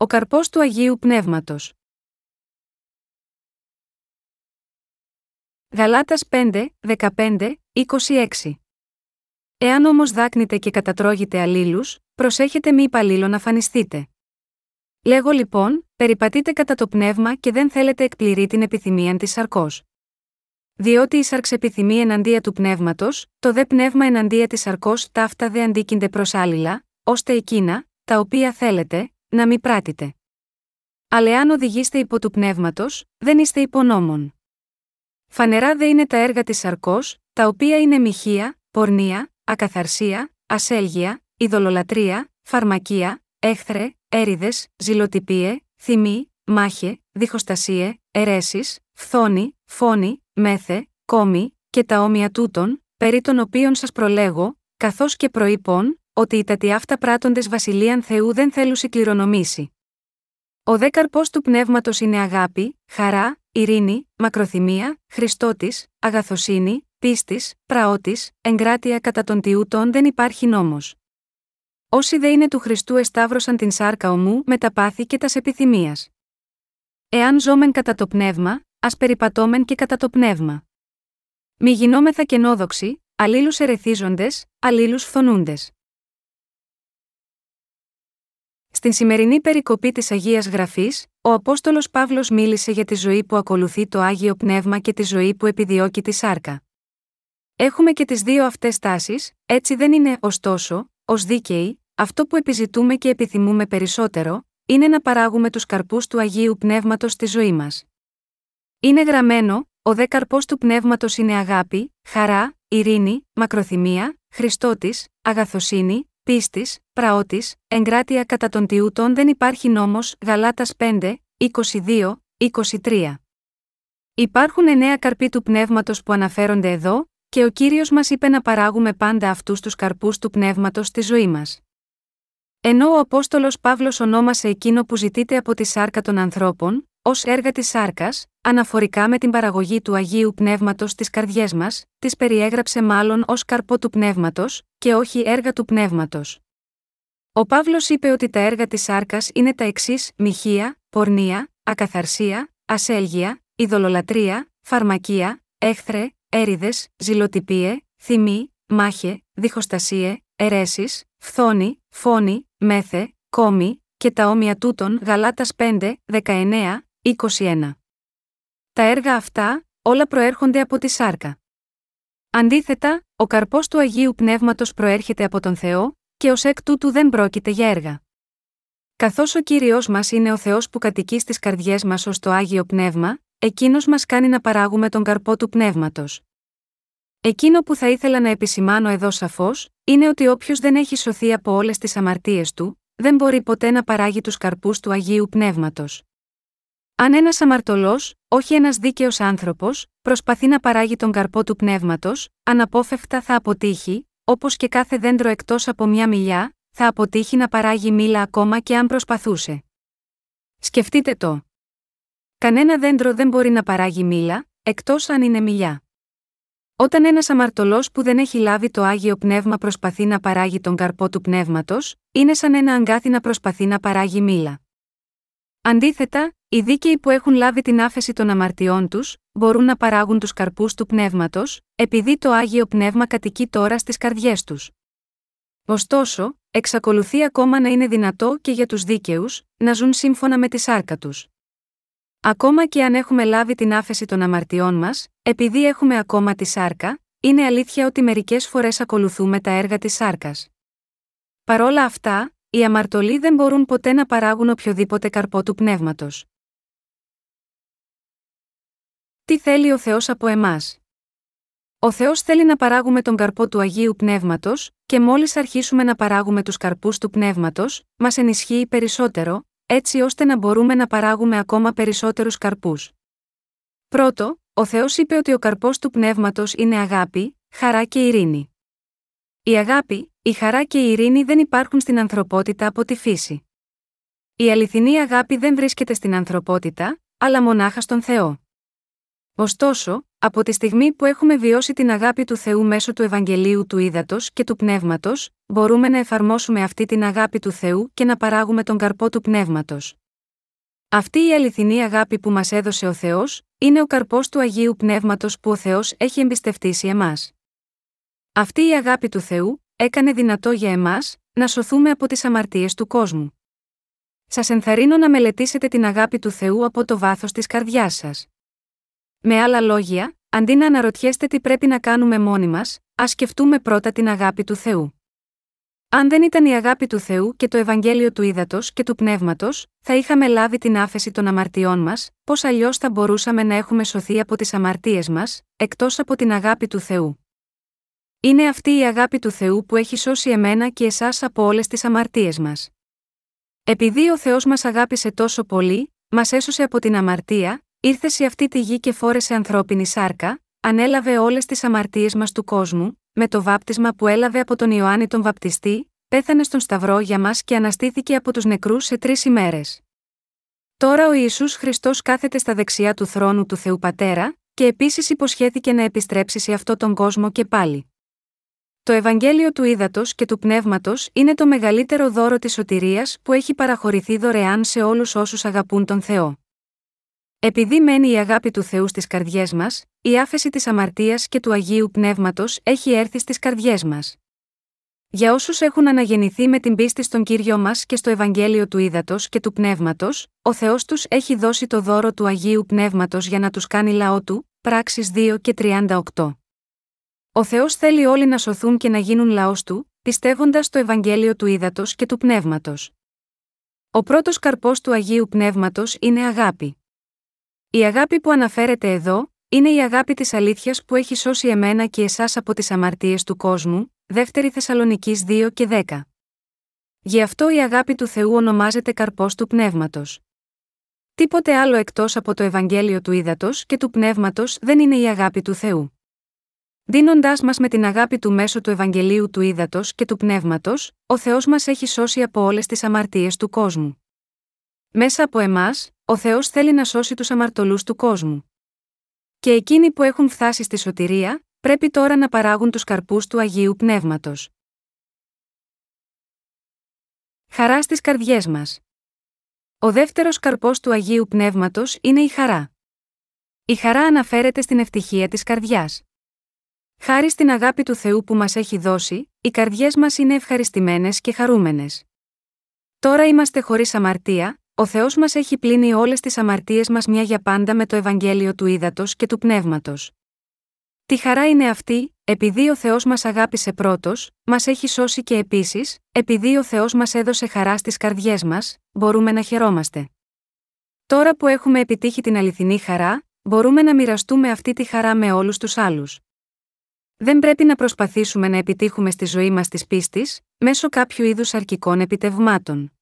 ο καρπός του Αγίου Πνεύματος. Γαλάτας 5, 15, 26 Εάν όμως δάκνετε και κατατρώγετε αλλήλους, προσέχετε μη υπαλλήλω να φανιστείτε. Λέγω λοιπόν, περιπατείτε κατά το πνεύμα και δεν θέλετε εκπληρεί την επιθυμία της σαρκός. Διότι η σαρξ επιθυμεί εναντία του πνεύματος, το δε πνεύμα εναντία της σαρκός ταύτα δε αντίκυνται προς άλληλα, ώστε εκείνα, τα οποία θέλετε, να μην πράτητε. Αλλά εάν οδηγείστε υπό του πνεύματος, δεν είστε υπονόμων. Φανερά δε είναι τα έργα της σαρκός, τα οποία είναι μοιχεία, πορνεία, ακαθαρσία, ασέλγεια, ειδωλολατρεία, φαρμακεία, έχθρε, έριδες, ζηλοτυπίε, θυμή, μάχε, διχοστασίε, αιρέσεις, φθόνη, φόνη, μέθε, κόμη, και τα όμοια τούτων, περί των οποίων σας προλέγω, καθώς και προείπων, ότι οι τατιάφτα αυτά πράτοντε βασιλείαν Θεού δεν θέλουν κληρονομήσει. Ο δε καρπό του πνεύματος είναι αγάπη, χαρά, ειρήνη, μακροθυμία, Χριστότης, αγαθοσύνη, πίστης, πραότη, εγκράτεια κατά των τιούτων δεν υπάρχει νόμος. Όσοι δε είναι του Χριστού εσταύρωσαν την σάρκα ομού με τα πάθη και τας επιθυμίας. Εάν ζώμεν κατά το πνεύμα, ας περιπατώμεν και κατά το πνεύμα. Μη γινόμεθα κενόδοξοι, αλλήλους ερεθίζοντες, αλλήλους φθονούντες. Στην σημερινή περικοπή της Αγίας Γραφής, ο Απόστολος Παύλος μίλησε για τη ζωή που ακολουθεί το άγιο πνεύμα και τη ζωή που επιδιώκει τη σάρκα. Έχουμε και τις δύο αυτές τάσεις, έτσι δεν είναι, ωστόσο, ως δίκαιοι, αυτό που επιζητούμε και επιθυμούμε περισσότερο, είναι να παράγουμε τους καρπούς του Αγίου Πνεύματος στη ζωή μας. Είναι γραμμένο, ο δε καρπός του πνεύματος είναι αγάπη, χαρά, ειρήνη, μακροθυμία, Χριστότης, αγαθοσύνη, πίστης, πραότη, εγκράτεια κατά των τιούτων δεν υπάρχει νόμος, Γαλάτας 5, 22, 23. Υπάρχουν εννέα καρποί του πνεύματος που αναφέρονται εδώ, και ο κύριος μας είπε να παράγουμε πάντα αυτούς τους καρπούς του πνεύματος στη ζωή μας. Ενώ ο Απόστολος Παύλος ονόμασε εκείνο που ζητείται από τη σάρκα των ανθρώπων, ως έργα της σάρκας, αναφορικά με την παραγωγή του Αγίου Πνεύματος στι καρδιές μας, τις περιέγραψε μάλλον ως καρπό του πνεύματος, και όχι έργα του πνεύματος. Ο Παύλος είπε ότι τα έργα της σάρκας είναι τα εξής: μοιχεία, πορνεία, ακαθαρσία, ασέλγεια, ειδωλολατρεία, φαρμακεία, έχθρε, έριδες, ζηλοτυπίε, θυμή, μάχε, διχοστασίε, αιρέσεις, φθόνη, φόνη, μέθε, κόμη, και τα όμοια τούτων Γαλάτας 5, 19, 21. Τα έργα αυτά, όλα προέρχονται από τη σάρκα. Αντίθετα, ο καρπός του Αγίου Πνεύματος προέρχεται από τον Θεό, και ως εκ τούτου δεν πρόκειται για έργα. Καθώς ο κύριος μας είναι ο Θεός που κατοικεί στις καρδιές μας ως το Άγιο Πνεύμα, εκείνος μας κάνει να παράγουμε τον καρπό του πνεύματος. Εκείνο που θα ήθελα να επισημάνω εδώ σαφώς, είναι ότι όποιος δεν έχει σωθεί από όλες τις αμαρτίες του, δεν μπορεί ποτέ να παράγει τους καρπούς του Αγίου Πνεύματος. Αν ένας αμαρτωλός, όχι ένας δίκαιος άνθρωπος, προσπαθεί να παράγει τον καρπό του πνεύματος, αναπόφευκτα θα αποτύχει, όπως και κάθε δέντρο εκτός από μια μιλιά, θα αποτύχει να παράγει μήλα ακόμα και αν προσπαθούσε. Σκεφτείτε το. Κανένα δέντρο δεν μπορεί να παράγει μήλα, εκτός αν είναι μιλιά. Όταν ένας αμαρτωλός που δεν έχει λάβει το άγιο πνεύμα προσπαθεί να παράγει τον καρπό του πνεύματος, είναι σαν ένα αγκάθι να προσπαθεί να παράγει μήλα. Αντίθετα, οι δίκαιοι που έχουν λάβει την άφεση των αμαρτιών τους, μπορούν να παράγουν τους καρπούς του πνεύματος, επειδή το άγιο πνεύμα κατοικεί τώρα στις καρδιές τους. Ωστόσο, εξακολουθεί ακόμα να είναι δυνατό και για τους δίκαιους, να ζουν σύμφωνα με τη σάρκα τους. Ακόμα και αν έχουμε λάβει την άφεση των αμαρτιών μας, επειδή έχουμε ακόμα τη σάρκα, είναι αλήθεια ότι μερικές φορές ακολουθούμε τα έργα της σάρκας. Παρόλα αυτά, οι αμαρτωλοί δεν μπορούν ποτέ να παράγουν οποιοδήποτε καρπό του πνεύματος. Τι θέλει ο Θεός από εμάς; Ο Θεός θέλει να παράγουμε τον καρπό του Αγίου Πνεύματος, και μόλις αρχίσουμε να παράγουμε τους καρπούς του Πνεύματος, μας ενισχύει περισσότερο, έτσι ώστε να μπορούμε να παράγουμε ακόμα περισσότερους καρπούς. Πρώτο, ο Θεός είπε ότι ο καρπός του πνεύματος είναι αγάπη, χαρά και ειρήνη. Η αγάπη, η χαρά και η ειρήνη δεν υπάρχουν στην ανθρωπότητα από τη φύση. Η αληθινή αγάπη δεν βρίσκεται στην ανθρωπότητα, αλλά μονάχα στον Θεό. Ωστόσο, από τη στιγμή που έχουμε βιώσει την αγάπη του Θεού μέσω του Ευαγγελίου του Ήδατος και του Πνεύματος, μπορούμε να εφαρμόσουμε αυτή την αγάπη του Θεού και να παράγουμε τον καρπό του Πνεύματος. Αυτή η αληθινή αγάπη που μας έδωσε ο Θεός, είναι ο καρπός του Αγίου Πνεύματος που ο Θεός έχει εμπιστευτεί σε εμάς. Αυτή η αγάπη του Θεού, έκανε δυνατό για εμάς, να σωθούμε από τις αμαρτίες του κόσμου. Σας ενθαρρύνω να μελετήσετε την αγάπη του Θεού από το βάθος της καρδιάς σας. Με άλλα λόγια, αντί να αναρωτιέστε τι πρέπει να κάνουμε μόνοι μας, ας σκεφτούμε πρώτα την αγάπη του Θεού. Αν δεν ήταν η αγάπη του Θεού και το Ευαγγέλιο του Ήδατος και του Πνεύματος, θα είχαμε λάβει την άφεση των αμαρτιών μας, πώς αλλιώς θα μπορούσαμε να έχουμε σωθεί από τις αμαρτίες μας, εκτός από την αγάπη του Θεού. Είναι αυτή η αγάπη του Θεού που έχει σώσει εμένα και εσάς από όλες τις αμαρτίες μας. Επειδή ο Θεός μας αγάπησε τόσο πολύ, μας έσωσε από την αμαρτία, ήρθε σε αυτή τη γη και φόρεσε ανθρώπινη σάρκα, ανέλαβε όλες τις αμαρτίες μας του κόσμου, με το βάπτισμα που έλαβε από τον Ιωάννη τον Βαπτιστή, πέθανε στον Σταυρό για μας και αναστήθηκε από τους νεκρούς σε τρεις ημέρες. Τώρα ο Ιησούς Χριστός κάθεται στα δεξιά του θρόνου του Θεού Πατέρα, και επίσης υποσχέθηκε να επιστρέψει σε αυτό τον κόσμο και πάλι. Το Ευαγγέλιο του Ήδατος και του Πνεύματος είναι το μεγαλύτερο δώρο της σωτηρίας που έχει παραχωρηθεί δωρεάν σε όλους όσους αγαπούν τον Θεό. Επειδή μένει η αγάπη του Θεού στις καρδιές μας, η άφεση της αμαρτίας και του Αγίου Πνεύματος έχει έρθει στις καρδιές μας. Για όσους έχουν αναγεννηθεί με την πίστη στον κύριο μας και στο Ευαγγέλιο του Ήδατος και του Πνεύματος, ο Θεός τους έχει δώσει το δώρο του Αγίου Πνεύματος για να τους κάνει λαό του, πράξεις 2 και 38. Ο Θεός θέλει όλοι να σωθούν και να γίνουν λαός του, πιστεύοντας το Ευαγγέλιο του Ήδατος και του Πνεύματος. Ο πρώτος καρπός του Αγίου Πνεύματος είναι αγάπη. Η αγάπη που αναφέρεται εδώ, είναι η αγάπη της αλήθειας που έχει σώσει εμένα και εσάς από τις αμαρτίες του κόσμου, 2 Θεσσαλονική 2 και 10. Γι' αυτό η αγάπη του Θεού ονομάζεται καρπός του πνεύματος. Τίποτε άλλο εκτός από το Ευαγγέλιο του Ήδατος και του πνεύματος δεν είναι η αγάπη του Θεού. Δίνοντάς μας με την αγάπη του μέσω του Ευαγγελίου του Ήδατος και του πνεύματος, ο Θεός μας έχει σώσει από όλες τις αμαρτίες του κόσμου. Μέσα από εμάς, ο Θεός θέλει να σώσει τους αμαρτωλούς του κόσμου. Και εκείνοι που έχουν φτάσει στη σωτηρία, πρέπει τώρα να παράγουν τους καρπούς του Αγίου Πνεύματος. Χαρά στις καρδιές μας. Ο δεύτερος καρπός του Αγίου Πνεύματος είναι η χαρά. Η χαρά αναφέρεται στην ευτυχία της καρδιάς. Χάρη στην αγάπη του Θεού που μας έχει δώσει, οι καρδιές μας είναι ευχαριστημένες και χαρούμενες. Τώρα είμαστε χωρίς αμαρτία, ο Θεός μας έχει πλύνει όλες τις αμαρτίες μας μια για πάντα με το Ευαγγέλιο του Ήδατος και του Πνεύματος. Τι χαρά είναι αυτή, επειδή ο Θεός μας αγάπησε πρώτος, μας έχει σώσει και επίσης, επειδή ο Θεός μας έδωσε χαρά στις καρδιές μας, μπορούμε να χαιρόμαστε. Τώρα που έχουμε επιτύχει την αληθινή χαρά, μπορούμε να μοιραστούμε αυτή τη χαρά με όλους τους άλλους. Δεν πρέπει να προσπαθήσουμε να επιτύχουμε στη ζωή μας της πίστης, μέσω κάποιου είδους αρκικών επιτευγμάτων.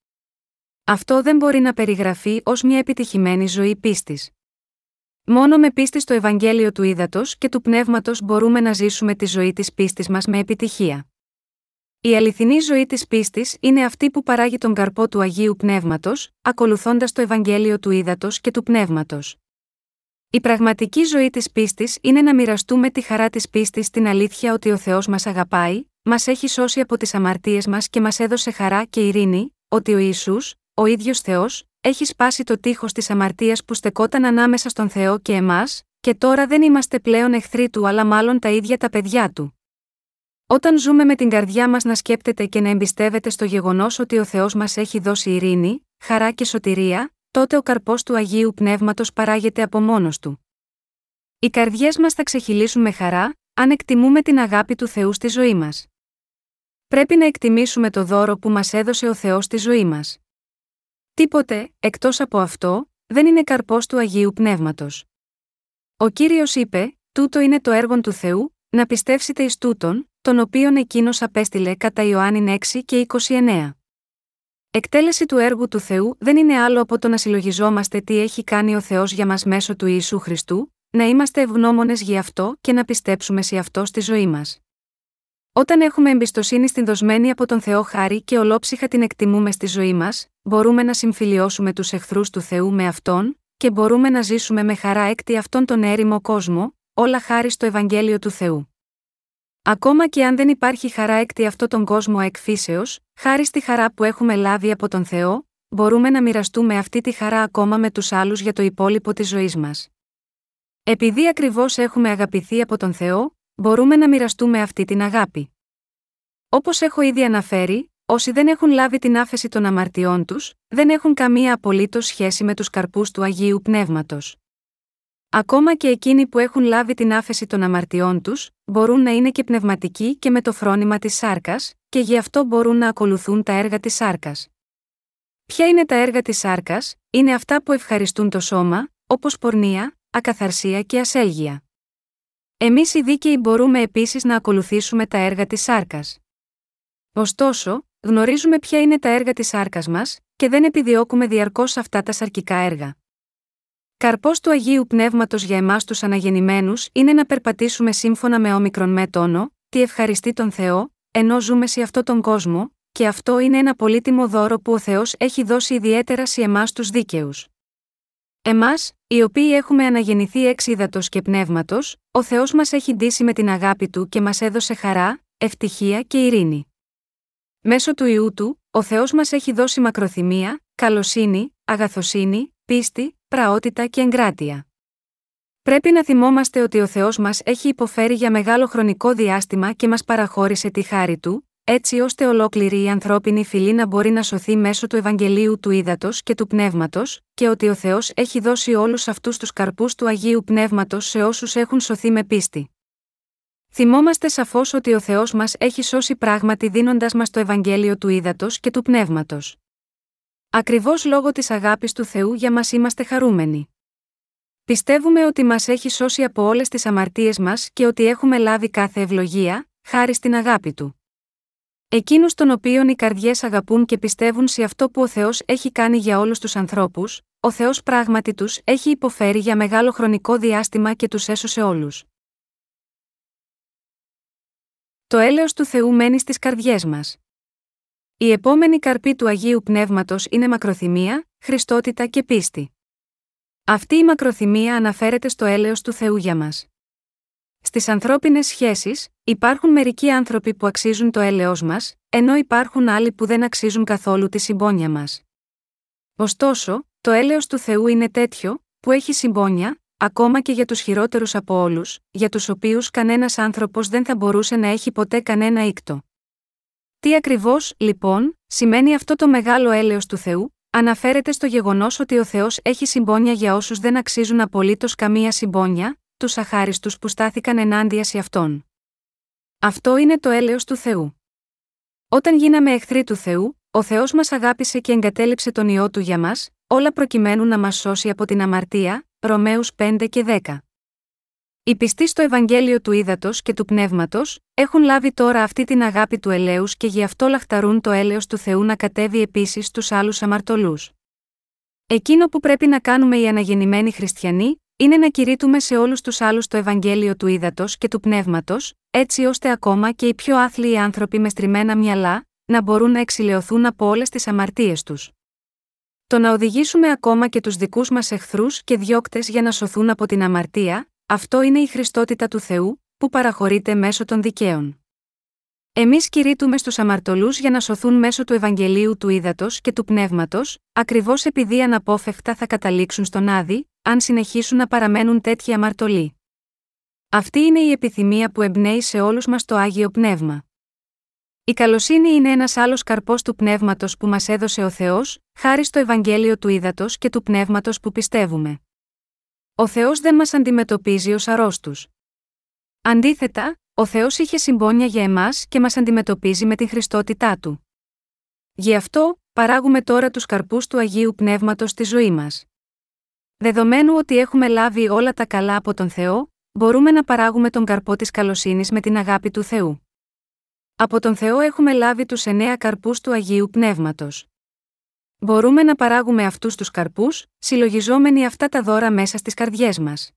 Αυτό δεν μπορεί να περιγραφεί ως μια επιτυχημένη ζωή πίστης. Μόνο με πίστη στο Ευαγγέλιο του Ήδατος και του Πνεύματος μπορούμε να ζήσουμε τη ζωή της πίστης μας με επιτυχία. Η αληθινή ζωή της πίστης είναι αυτή που παράγει τον καρπό του Αγίου Πνεύματος, ακολουθώντας το Ευαγγέλιο του Ήδατος και του Πνεύματος. Η πραγματική ζωή της πίστης είναι να μοιραστούμε τη χαρά της πίστης στην αλήθεια ότι ο Θεός μας αγαπάει, μας έχει σώσει από τις αμαρτίες μας και μας έδωσε χαρά και ειρήνη, ότι ο Ισού, ο ίδιος Θεός, έχει σπάσει το τείχος της αμαρτίας που στεκόταν ανάμεσα στον Θεό και εμάς, και τώρα δεν είμαστε πλέον εχθροί του αλλά μάλλον τα ίδια τα παιδιά του. Όταν ζούμε με την καρδιά μας να σκέπτεται και να εμπιστεύεται στο γεγονός ότι ο Θεός μας έχει δώσει ειρήνη, χαρά και σωτηρία, τότε ο καρπός του Αγίου Πνεύματος παράγεται από μόνος του. Οι καρδιές μας θα ξεχυλήσουν με χαρά, αν εκτιμούμε την αγάπη του Θεού στη ζωή μας. Πρέπει να εκτιμήσουμε το δώρο που μας έδωσε ο Θεός στη ζωή μας. Τίποτε, εκτός από αυτό, δεν είναι καρπός του Αγίου Πνεύματος. Ο κύριος είπε: Τούτο είναι το έργο του Θεού, να πιστεύσετε εις τούτον, τον οποίον εκείνος απέστειλε κατά Ιωάννη 6 και 29. Εκτέλεση του έργου του Θεού δεν είναι άλλο από το να συλλογιζόμαστε τι έχει κάνει ο Θεός για μας μέσω του Ιησού Χριστού, να είμαστε ευγνώμονες γι' αυτό και να πιστέψουμε σε αυτό στη ζωή μας. Όταν έχουμε εμπιστοσύνη στην δοσμένη από τον Θεό χάρη και ολόψυχα την εκτιμούμε στη ζωή μας, μπορούμε να συμφιλιώσουμε τους εχθρούς του Θεού με αυτόν, και μπορούμε να ζήσουμε με χαρά έκτη αυτόν τον έρημο κόσμο, όλα χάρη στο Ευαγγέλιο του Θεού. Ακόμα και αν δεν υπάρχει χαρά έκτη αυτόν τον κόσμο εκφύσεως, χάρη στη χαρά που έχουμε λάβει από τον Θεό, μπορούμε να μοιραστούμε αυτή τη χαρά ακόμα με τους άλλους για το υπόλοιπο της ζωής μας. Επειδή ακριβώς έχουμε αγαπηθεί από τον Θεό, μπορούμε να μοιραστούμε αυτή την αγάπη. Όπως έχω ήδη αναφέρει, όσοι δεν έχουν λάβει την άφεση των αμαρτιών τους, δεν έχουν καμία απολύτως σχέση με τους καρπούς του Αγίου Πνεύματος. Ακόμα και εκείνοι που έχουν λάβει την άφεση των αμαρτιών τους, μπορούν να είναι και πνευματικοί και με το φρόνημα της σάρκας, και γι' αυτό μπορούν να ακολουθούν τα έργα της σάρκας. Ποια είναι τα έργα της σάρκας, είναι αυτά που ευχαριστούν το σώμα, όπως πορνεία, ακαθαρσία και ασέλγεια. Εμείς οι δίκαιοι μπορούμε επίσης να ακολουθήσουμε τα έργα της σάρκας. Ωστόσο, γνωρίζουμε ποια είναι τα έργα της σάρκας μας, και δεν επιδιώκουμε διαρκώς αυτά τα σαρκικά έργα. Καρπός του Αγίου Πνεύματος για εμάς τους αναγεννημένους είναι να περπατήσουμε σύμφωνα με όμικρον με τόνο, τι ευχαριστεί τον Θεό, ενώ ζούμε σε αυτόν τον κόσμο, και αυτό είναι ένα πολύτιμο δώρο που ο Θεός έχει δώσει ιδιαίτερα σε εμάς τους δίκαιους. Εμάς, οι οποίοι έχουμε αναγεννηθεί εξ ύδατο και πνεύματος, ο Θεός μας έχει ντύσει με την αγάπη του και μας έδωσε χαρά, ευτυχία και ειρήνη. Μέσω του ιού του, ο Θεός μας έχει δώσει μακροθυμία, καλοσύνη, αγαθοσύνη, πίστη, πραότητα και εγκράτεια. Πρέπει να θυμόμαστε ότι ο Θεός μας έχει υποφέρει για μεγάλο χρονικό διάστημα και μας παραχώρησε τη χάρη του, έτσι ώστε ολόκληρη η ανθρώπινη φυλή να μπορεί να σωθεί μέσω του Ευαγγελίου του Ήδατος και του Πνεύματος, και ότι ο Θεός έχει δώσει όλους αυτούς τους καρπούς του Αγίου Πνεύματος σε όσους έχουν σωθεί με πίστη. Θυμόμαστε σαφώς ότι ο Θεός μας έχει σώσει πράγματι δίνοντας μας το Ευαγγέλιο του Ήδατος και του Πνεύματος. Ακριβώς λόγω της αγάπης του Θεού για μας είμαστε χαρούμενοι. Πιστεύουμε ότι μας έχει σώσει από όλες τις αμαρτίες μας και ότι έχουμε λάβει κάθε ευλογία, χάρη στην αγάπη του. Εκείνους των οποίων οι καρδιές αγαπούν και πιστεύουν σε αυτό που ο Θεός έχει κάνει για όλους τους ανθρώπους, ο Θεός πράγματι τους έχει υποφέρει για μεγάλο χρονικό διάστημα και τους έσωσε όλους. Το έλεος του Θεού μένει στις καρδιές μας. Η επόμενη καρπή του Αγίου Πνεύματος είναι μακροθυμία, χριστότητα και πίστη. Αυτή η μακροθυμία αναφέρεται στο έλεος του Θεού για μας. Στις ανθρώπινες σχέσεις, υπάρχουν μερικοί άνθρωποι που αξίζουν το έλεος μας, ενώ υπάρχουν άλλοι που δεν αξίζουν καθόλου τη συμπόνια μας. Ωστόσο, το έλεος του Θεού είναι τέτοιο, που έχει συμπόνια, ακόμα και για τους χειρότερους από όλους, για τους οποίους κανένας άνθρωπος δεν θα μπορούσε να έχει ποτέ κανένα ήκτο. Τι ακριβώς, λοιπόν, σημαίνει αυτό το μεγάλο έλεος του Θεού, αναφέρεται στο γεγονός ότι ο Θεός έχει συμπόνια για όσους δεν αξίζουν απολύτως καμία συμπόνια, τους αχάριστους που στάθηκαν ενάντια σε αυτόν. Αυτό είναι το έλεος του Θεού. Όταν γίναμε εχθροί του Θεού, ο Θεός μας αγάπησε και εγκατέλειψε τον ιό του για μας, όλα προκειμένου να μας σώσει από την αμαρτία, Ρωμαίους 5 και 10. Οι πιστοί στο Ευαγγέλιο του Ήδατος και του Πνεύματος, έχουν λάβει τώρα αυτή την αγάπη του ελέους και γι' αυτό λαχταρούν το έλεος του Θεού να κατέβει επίσης στου άλλους αμαρτωλούς. Εκείνο που πρέπει να κάνουμε οι αναγεννημένοι χριστιανοί, είναι να κηρύττουμε σε όλους τους άλλους το Ευαγγέλιο του Ήδατος και του Πνεύματος, έτσι ώστε ακόμα και οι πιο άθλιοι άνθρωποι με στριμμένα μυαλά, να μπορούν να εξηλαιωθούν από όλες τις αμαρτίες τους. Το να οδηγήσουμε ακόμα και τους δικούς μας εχθρούς και διώκτες για να σωθούν από την αμαρτία, αυτό είναι η Χριστότητα του Θεού, που παραχωρείται μέσω των δικαίων. Εμείς κηρύττουμε στους αμαρτωλούς για να σωθούν μέσω του Ευαγγελίου του Ήδατος και του Πνεύματος, ακριβώς επειδή αναπόφευκτα θα καταλήξουν στον Άδη, αν συνεχίσουν να παραμένουν τέτοιοι αμαρτωλοί. Αυτή είναι η επιθυμία που εμπνέει σε όλους μας το άγιο πνεύμα. Η καλοσύνη είναι ένας άλλος καρπός του πνεύματος που μας έδωσε ο Θεός, χάρη στο Ευαγγέλιο του Ήδατος και του πνεύματος που πιστεύουμε. Ο Θεός δεν μας αντιμετωπίζει ως αρρώστους. Αντίθετα, ο Θεός είχε συμπόνια για εμάς και μας αντιμετωπίζει με την Χριστότητά του. Γι' αυτό, παράγουμε τώρα τους καρπούς του Αγίου Πνεύματος στη ζωή μας. Δεδομένου ότι έχουμε λάβει όλα τα καλά από τον Θεό, μπορούμε να παράγουμε τον καρπό της καλοσύνης με την αγάπη του Θεού. Από τον Θεό έχουμε λάβει τους εννέα καρπούς του Αγίου Πνεύματος. Μπορούμε να παράγουμε αυτούς τους καρπούς, συλλογιζόμενοι αυτά τα δώρα μέσα στις καρδιές μας.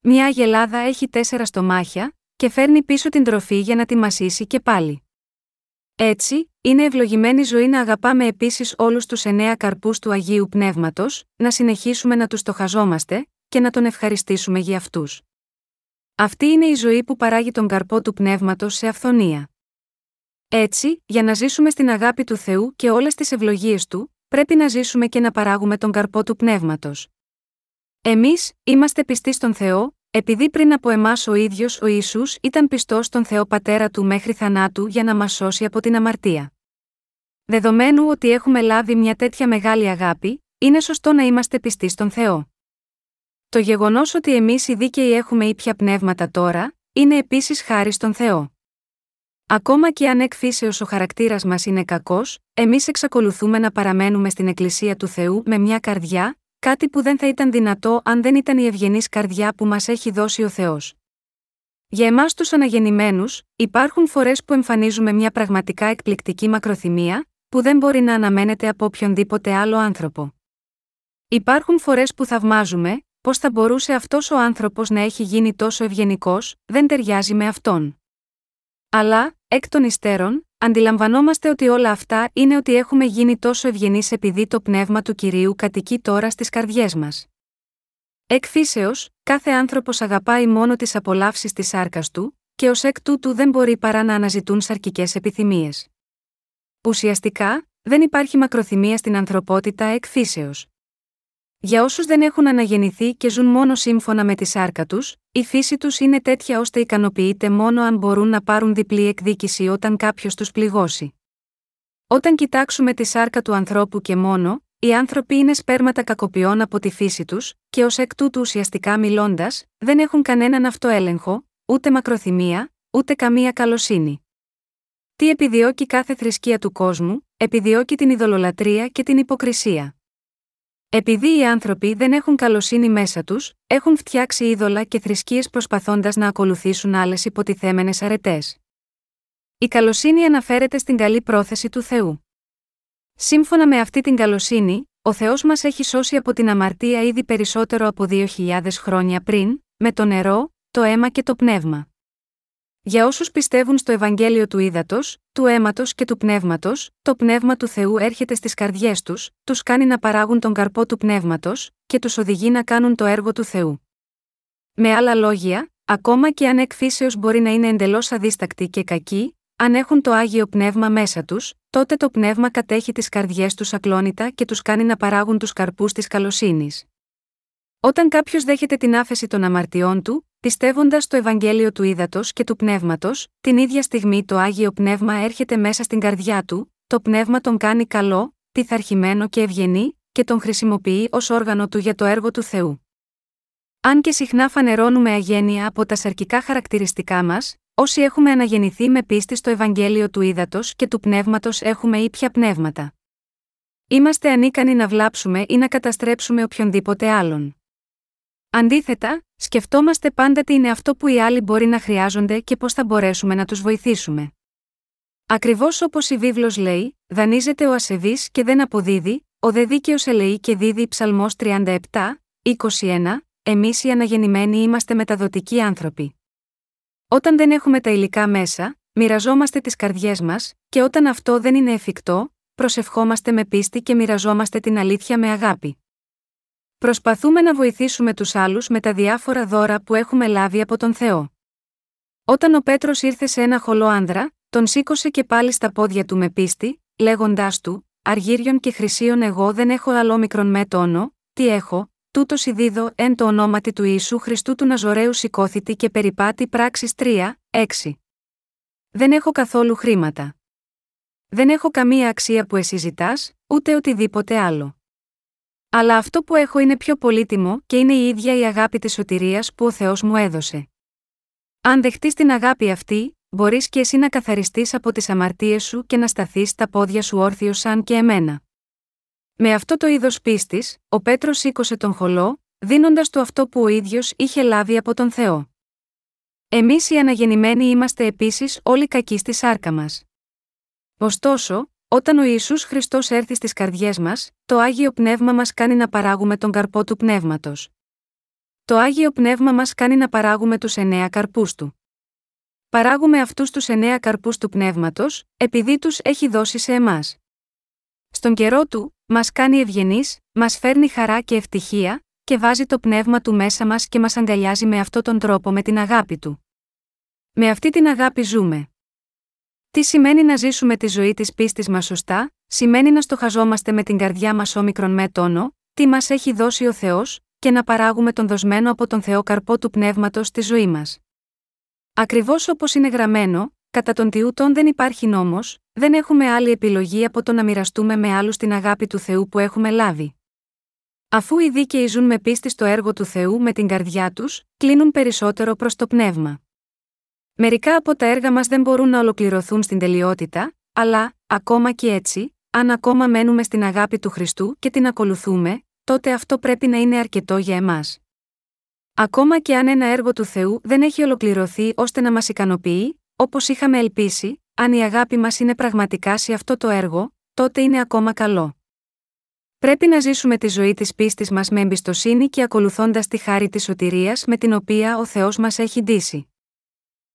Μια αγελάδα έχει τέσσερα στομάχια, και φέρνει πίσω την τροφή για να τη μασίσει και πάλι. Έτσι, είναι ευλογημένη ζωή να αγαπάμε επίσης όλους τους εννέα καρπούς του Αγίου Πνεύματος, να συνεχίσουμε να τους στοχαζόμαστε και να τον ευχαριστήσουμε για αυτούς. Αυτή είναι η ζωή που παράγει τον καρπό του πνεύματος σε αυθονία. Έτσι, για να ζήσουμε στην αγάπη του Θεού και όλες τις ευλογίες του, πρέπει να ζήσουμε και να παράγουμε τον καρπό του πνεύματος. Εμείς, είμαστε πιστοί στον Θεό, επειδή πριν από εμάς ο ίδιος ο Ισού ήταν πιστός στον Θεό Πατέρα του μέχρι θανάτου για να μας σώσει από την αμαρτία. Δεδομένου ότι έχουμε λάβει μια τέτοια μεγάλη αγάπη, είναι σωστό να είμαστε πιστοί στον Θεό. Το γεγονός ότι εμείς οι δίκαιοι έχουμε ήπια πνεύματα τώρα, είναι επίσης χάρη στον Θεό. Ακόμα και αν εκ ο χαρακτήρας μας είναι κακός, εμείς εξακολουθούμε να παραμένουμε στην Εκκλησία του Θεού με μια καρδιά, κάτι που δεν θα ήταν δυνατό αν δεν ήταν η ευγενής καρδιά που μας έχει δώσει ο Θεός. Για εμάς τους αναγεννημένους, υπάρχουν φορές που εμφανίζουμε μια πραγματικά εκπληκτική μακροθυμία, που δεν μπορεί να αναμένεται από οποιονδήποτε άλλο άνθρωπο. Υπάρχουν φορές που θαυμάζουμε, πώς θα μπορούσε αυτός ο άνθρωπος να έχει γίνει τόσο ευγενικός, δεν ταιριάζει με αυτόν. Αλλά, εκ των υστέρων, αντιλαμβανόμαστε ότι όλα αυτά είναι ότι έχουμε γίνει τόσο ευγενείς επειδή το πνεύμα του κυρίου κατοικεί τώρα στις καρδιές μας. Εκ φύσεως, κάθε άνθρωπος αγαπάει μόνο τις απολαύσεις της σάρκας του, και ως εκ τούτου δεν μπορεί παρά να αναζητούν σαρκικές επιθυμίες. Ουσιαστικά, δεν υπάρχει μακροθυμία στην ανθρωπότητα εκ φύσεως. Για όσους δεν έχουν αναγεννηθεί και ζουν μόνο σύμφωνα με τη σάρκα τους, η φύση τους είναι τέτοια ώστε ικανοποιείται μόνο αν μπορούν να πάρουν διπλή εκδίκηση όταν κάποιος τους πληγώσει. Όταν κοιτάξουμε τη σάρκα του ανθρώπου και μόνο, οι άνθρωποι είναι σπέρματα κακοποιών από τη φύση τους, και ως εκ τούτου ουσιαστικά μιλώντας, δεν έχουν κανέναν αυτοέλεγχο, ούτε μακροθυμία, ούτε καμία καλοσύνη. Τι επιδιώκει κάθε θρησκεία του κόσμου, επιδιώκει την ειδωλολατρεία και την υποκρισία. Επειδή οι άνθρωποι δεν έχουν καλοσύνη μέσα τους, έχουν φτιάξει είδωλα και θρησκείες προσπαθώντας να ακολουθήσουν άλλες υποτιθέμενες αρετές. Η καλοσύνη αναφέρεται στην καλή πρόθεση του Θεού. Σύμφωνα με αυτή την καλοσύνη, ο Θεός μας έχει σώσει από την αμαρτία ήδη περισσότερο από 2.000 χρόνια πριν, με το νερό, το αίμα και το πνεύμα. Για όσους πιστεύουν στο Ευαγγέλιο του ύδατο, του αίματος και του πνεύματος, το πνεύμα του Θεού έρχεται στις καρδιές τους, τους κάνει να παράγουν τον καρπό του πνεύματος, και τους οδηγεί να κάνουν το έργο του Θεού. Με άλλα λόγια, ακόμα και αν εκφύσεως μπορεί να είναι εντελώς αδίστακτοι και κακοί, αν έχουν το άγιο πνεύμα μέσα τους, τότε το πνεύμα κατέχει τις καρδιές τους ακλόνητα και τους κάνει να παράγουν τους καρπούς της καλοσύνης. Όταν κάποιος δέχεται την άφεση των αμαρτιών του, Πιστεύοντας το Ευαγγέλιο του Ήδατος και του Πνεύματος, την ίδια στιγμή το άγιο πνεύμα έρχεται μέσα στην καρδιά του, το πνεύμα τον κάνει καλό, πειθαρχημένο και ευγενή, και τον χρησιμοποιεί ως όργανο του για το έργο του Θεού. Αν και συχνά φανερώνουμε αγένεια από τα σαρκικά χαρακτηριστικά μας, όσοι έχουμε αναγεννηθεί με πίστη στο Ευαγγέλιο του Ήδατος και του Πνεύματος έχουμε ήπια πνεύματα. Είμαστε ανίκανοι να βλάψουμε ή να καταστρέψουμε οποιονδήποτε άλλον. Αντίθετα, σκεφτόμαστε πάντα τι είναι αυτό που οι άλλοι μπορεί να χρειάζονται και πώς θα μπορέσουμε να τους βοηθήσουμε. Ακριβώς όπως η βίβλος λέει, δανείζεται ο ασεβής και δεν αποδίδει, ο δε δίκαιος ελεεί και δίδει ψαλμός 37, 21, εμείς οι αναγεννημένοι είμαστε μεταδοτικοί άνθρωποι. Όταν δεν έχουμε τα υλικά μέσα, μοιραζόμαστε τις καρδιές μας, και όταν αυτό δεν είναι εφικτό, προσευχόμαστε με πίστη και μοιραζόμαστε την αλήθεια με αγάπη. Προσπαθούμε να βοηθήσουμε τους άλλους με τα διάφορα δώρα που έχουμε λάβει από τον Θεό. Όταν ο Πέτρος ήρθε σε ένα χολό άνδρα, τον σήκωσε και πάλι στα πόδια του με πίστη, λέγοντάς του: Αργύριον και χρυσίων εγώ δεν έχω άλλο μικρον με τόνο, τι έχω, τούτος ειδίδω εν το ονόματι του Ιησού Χριστού του Ναζωραίου σηκώθητη και περιπάτη πράξης 3, 6. Δεν έχω καθόλου χρήματα. Δεν έχω καμία αξία που εσύ ζητάς, ούτε οτιδήποτε άλλο. Αλλά αυτό που έχω είναι πιο πολύτιμο και είναι η ίδια η αγάπη της σωτηρίας που ο Θεός μου έδωσε. Αν δεχτείς την αγάπη αυτή, μπορείς και εσύ να καθαριστείς από τις αμαρτίες σου και να σταθείς στα πόδια σου όρθιος σαν και εμένα. Με αυτό το είδος πίστης, ο Πέτρος σήκωσε τον χολό, δίνοντας του αυτό που ο ίδιος είχε λάβει από τον Θεό. Εμείς οι αναγεννημένοι είμαστε επίσης όλοι κακοί στη σάρκα μας. Ωστόσο, όταν ο Ισού Χριστός έρθει στις καρδιές μας, το άγιο πνεύμα μας κάνει να παράγουμε τον καρπό του πνεύματος. Το άγιο πνεύμα μας κάνει να παράγουμε τους εννέα καρπούς του. παράγουμε αυτούς τους εννέα καρπούς του πνεύματος, επειδή τους έχει δώσει σε εμάς. Στον καιρό του, μας κάνει ευγενείς, μας φέρνει χαρά και ευτυχία, και βάζει το πνεύμα του μέσα μας και μας αγκαλιάζει με αυτόν τον τρόπο με την αγάπη του. Με αυτή την αγάπη ζούμε. Τι σημαίνει να ζήσουμε τη ζωή της πίστης μας σωστά, σημαίνει να στοχαζόμαστε με την καρδιά μας όμικρον με τόνο, τι μας έχει δώσει ο Θεός, και να παράγουμε τον δοσμένο από τον Θεό καρπό του πνεύματος στη ζωή μας. Ακριβώς όπως είναι γραμμένο, κατά τον Τιούτον δεν υπάρχει νόμος, δεν έχουμε άλλη επιλογή από το να μοιραστούμε με άλλους την αγάπη του Θεού που έχουμε λάβει. Αφού οι δίκαιοι ζουν με πίστη στο έργο του Θεού με την καρδιά τους, κλείνουν περισσότερο προς το πνεύμα. Μερικά από τα έργα μας δεν μπορούν να ολοκληρωθούν στην τελειότητα, αλλά, ακόμα και έτσι, αν ακόμα μένουμε στην αγάπη του Χριστού και την ακολουθούμε, τότε αυτό πρέπει να είναι αρκετό για εμάς. Ακόμα και αν ένα έργο του Θεού δεν έχει ολοκληρωθεί ώστε να μας ικανοποιεί, όπως είχαμε ελπίσει, αν η αγάπη μας είναι πραγματικά σε αυτό το έργο, τότε είναι ακόμα καλό. Πρέπει να ζήσουμε τη ζωή της πίστης μας με εμπιστοσύνη και ακολουθώντας τη χάρη της σωτηρίας με την οποία ο Θεός μας έχει ντύσει.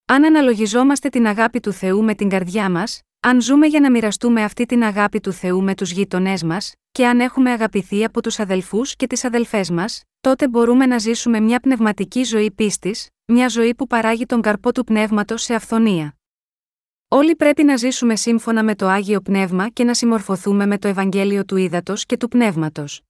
Αν αναλογιζόμαστε την αγάπη του Θεού με την καρδιά μας, αν ζούμε για να μοιραστούμε αυτή την αγάπη του Θεού με τους γείτονές μας, και αν έχουμε αγαπηθεί από τους αδελφούς και τις αδελφές μας, τότε μπορούμε να ζήσουμε μια πνευματική ζωή πίστης, μια ζωή που παράγει τον καρπό του πνεύματος σε αυθονία. Όλοι πρέπει να ζήσουμε σύμφωνα με το άγιο πνεύμα και να συμμορφωθούμε με το Ευαγγέλιο του ύδατο και του πνεύματος.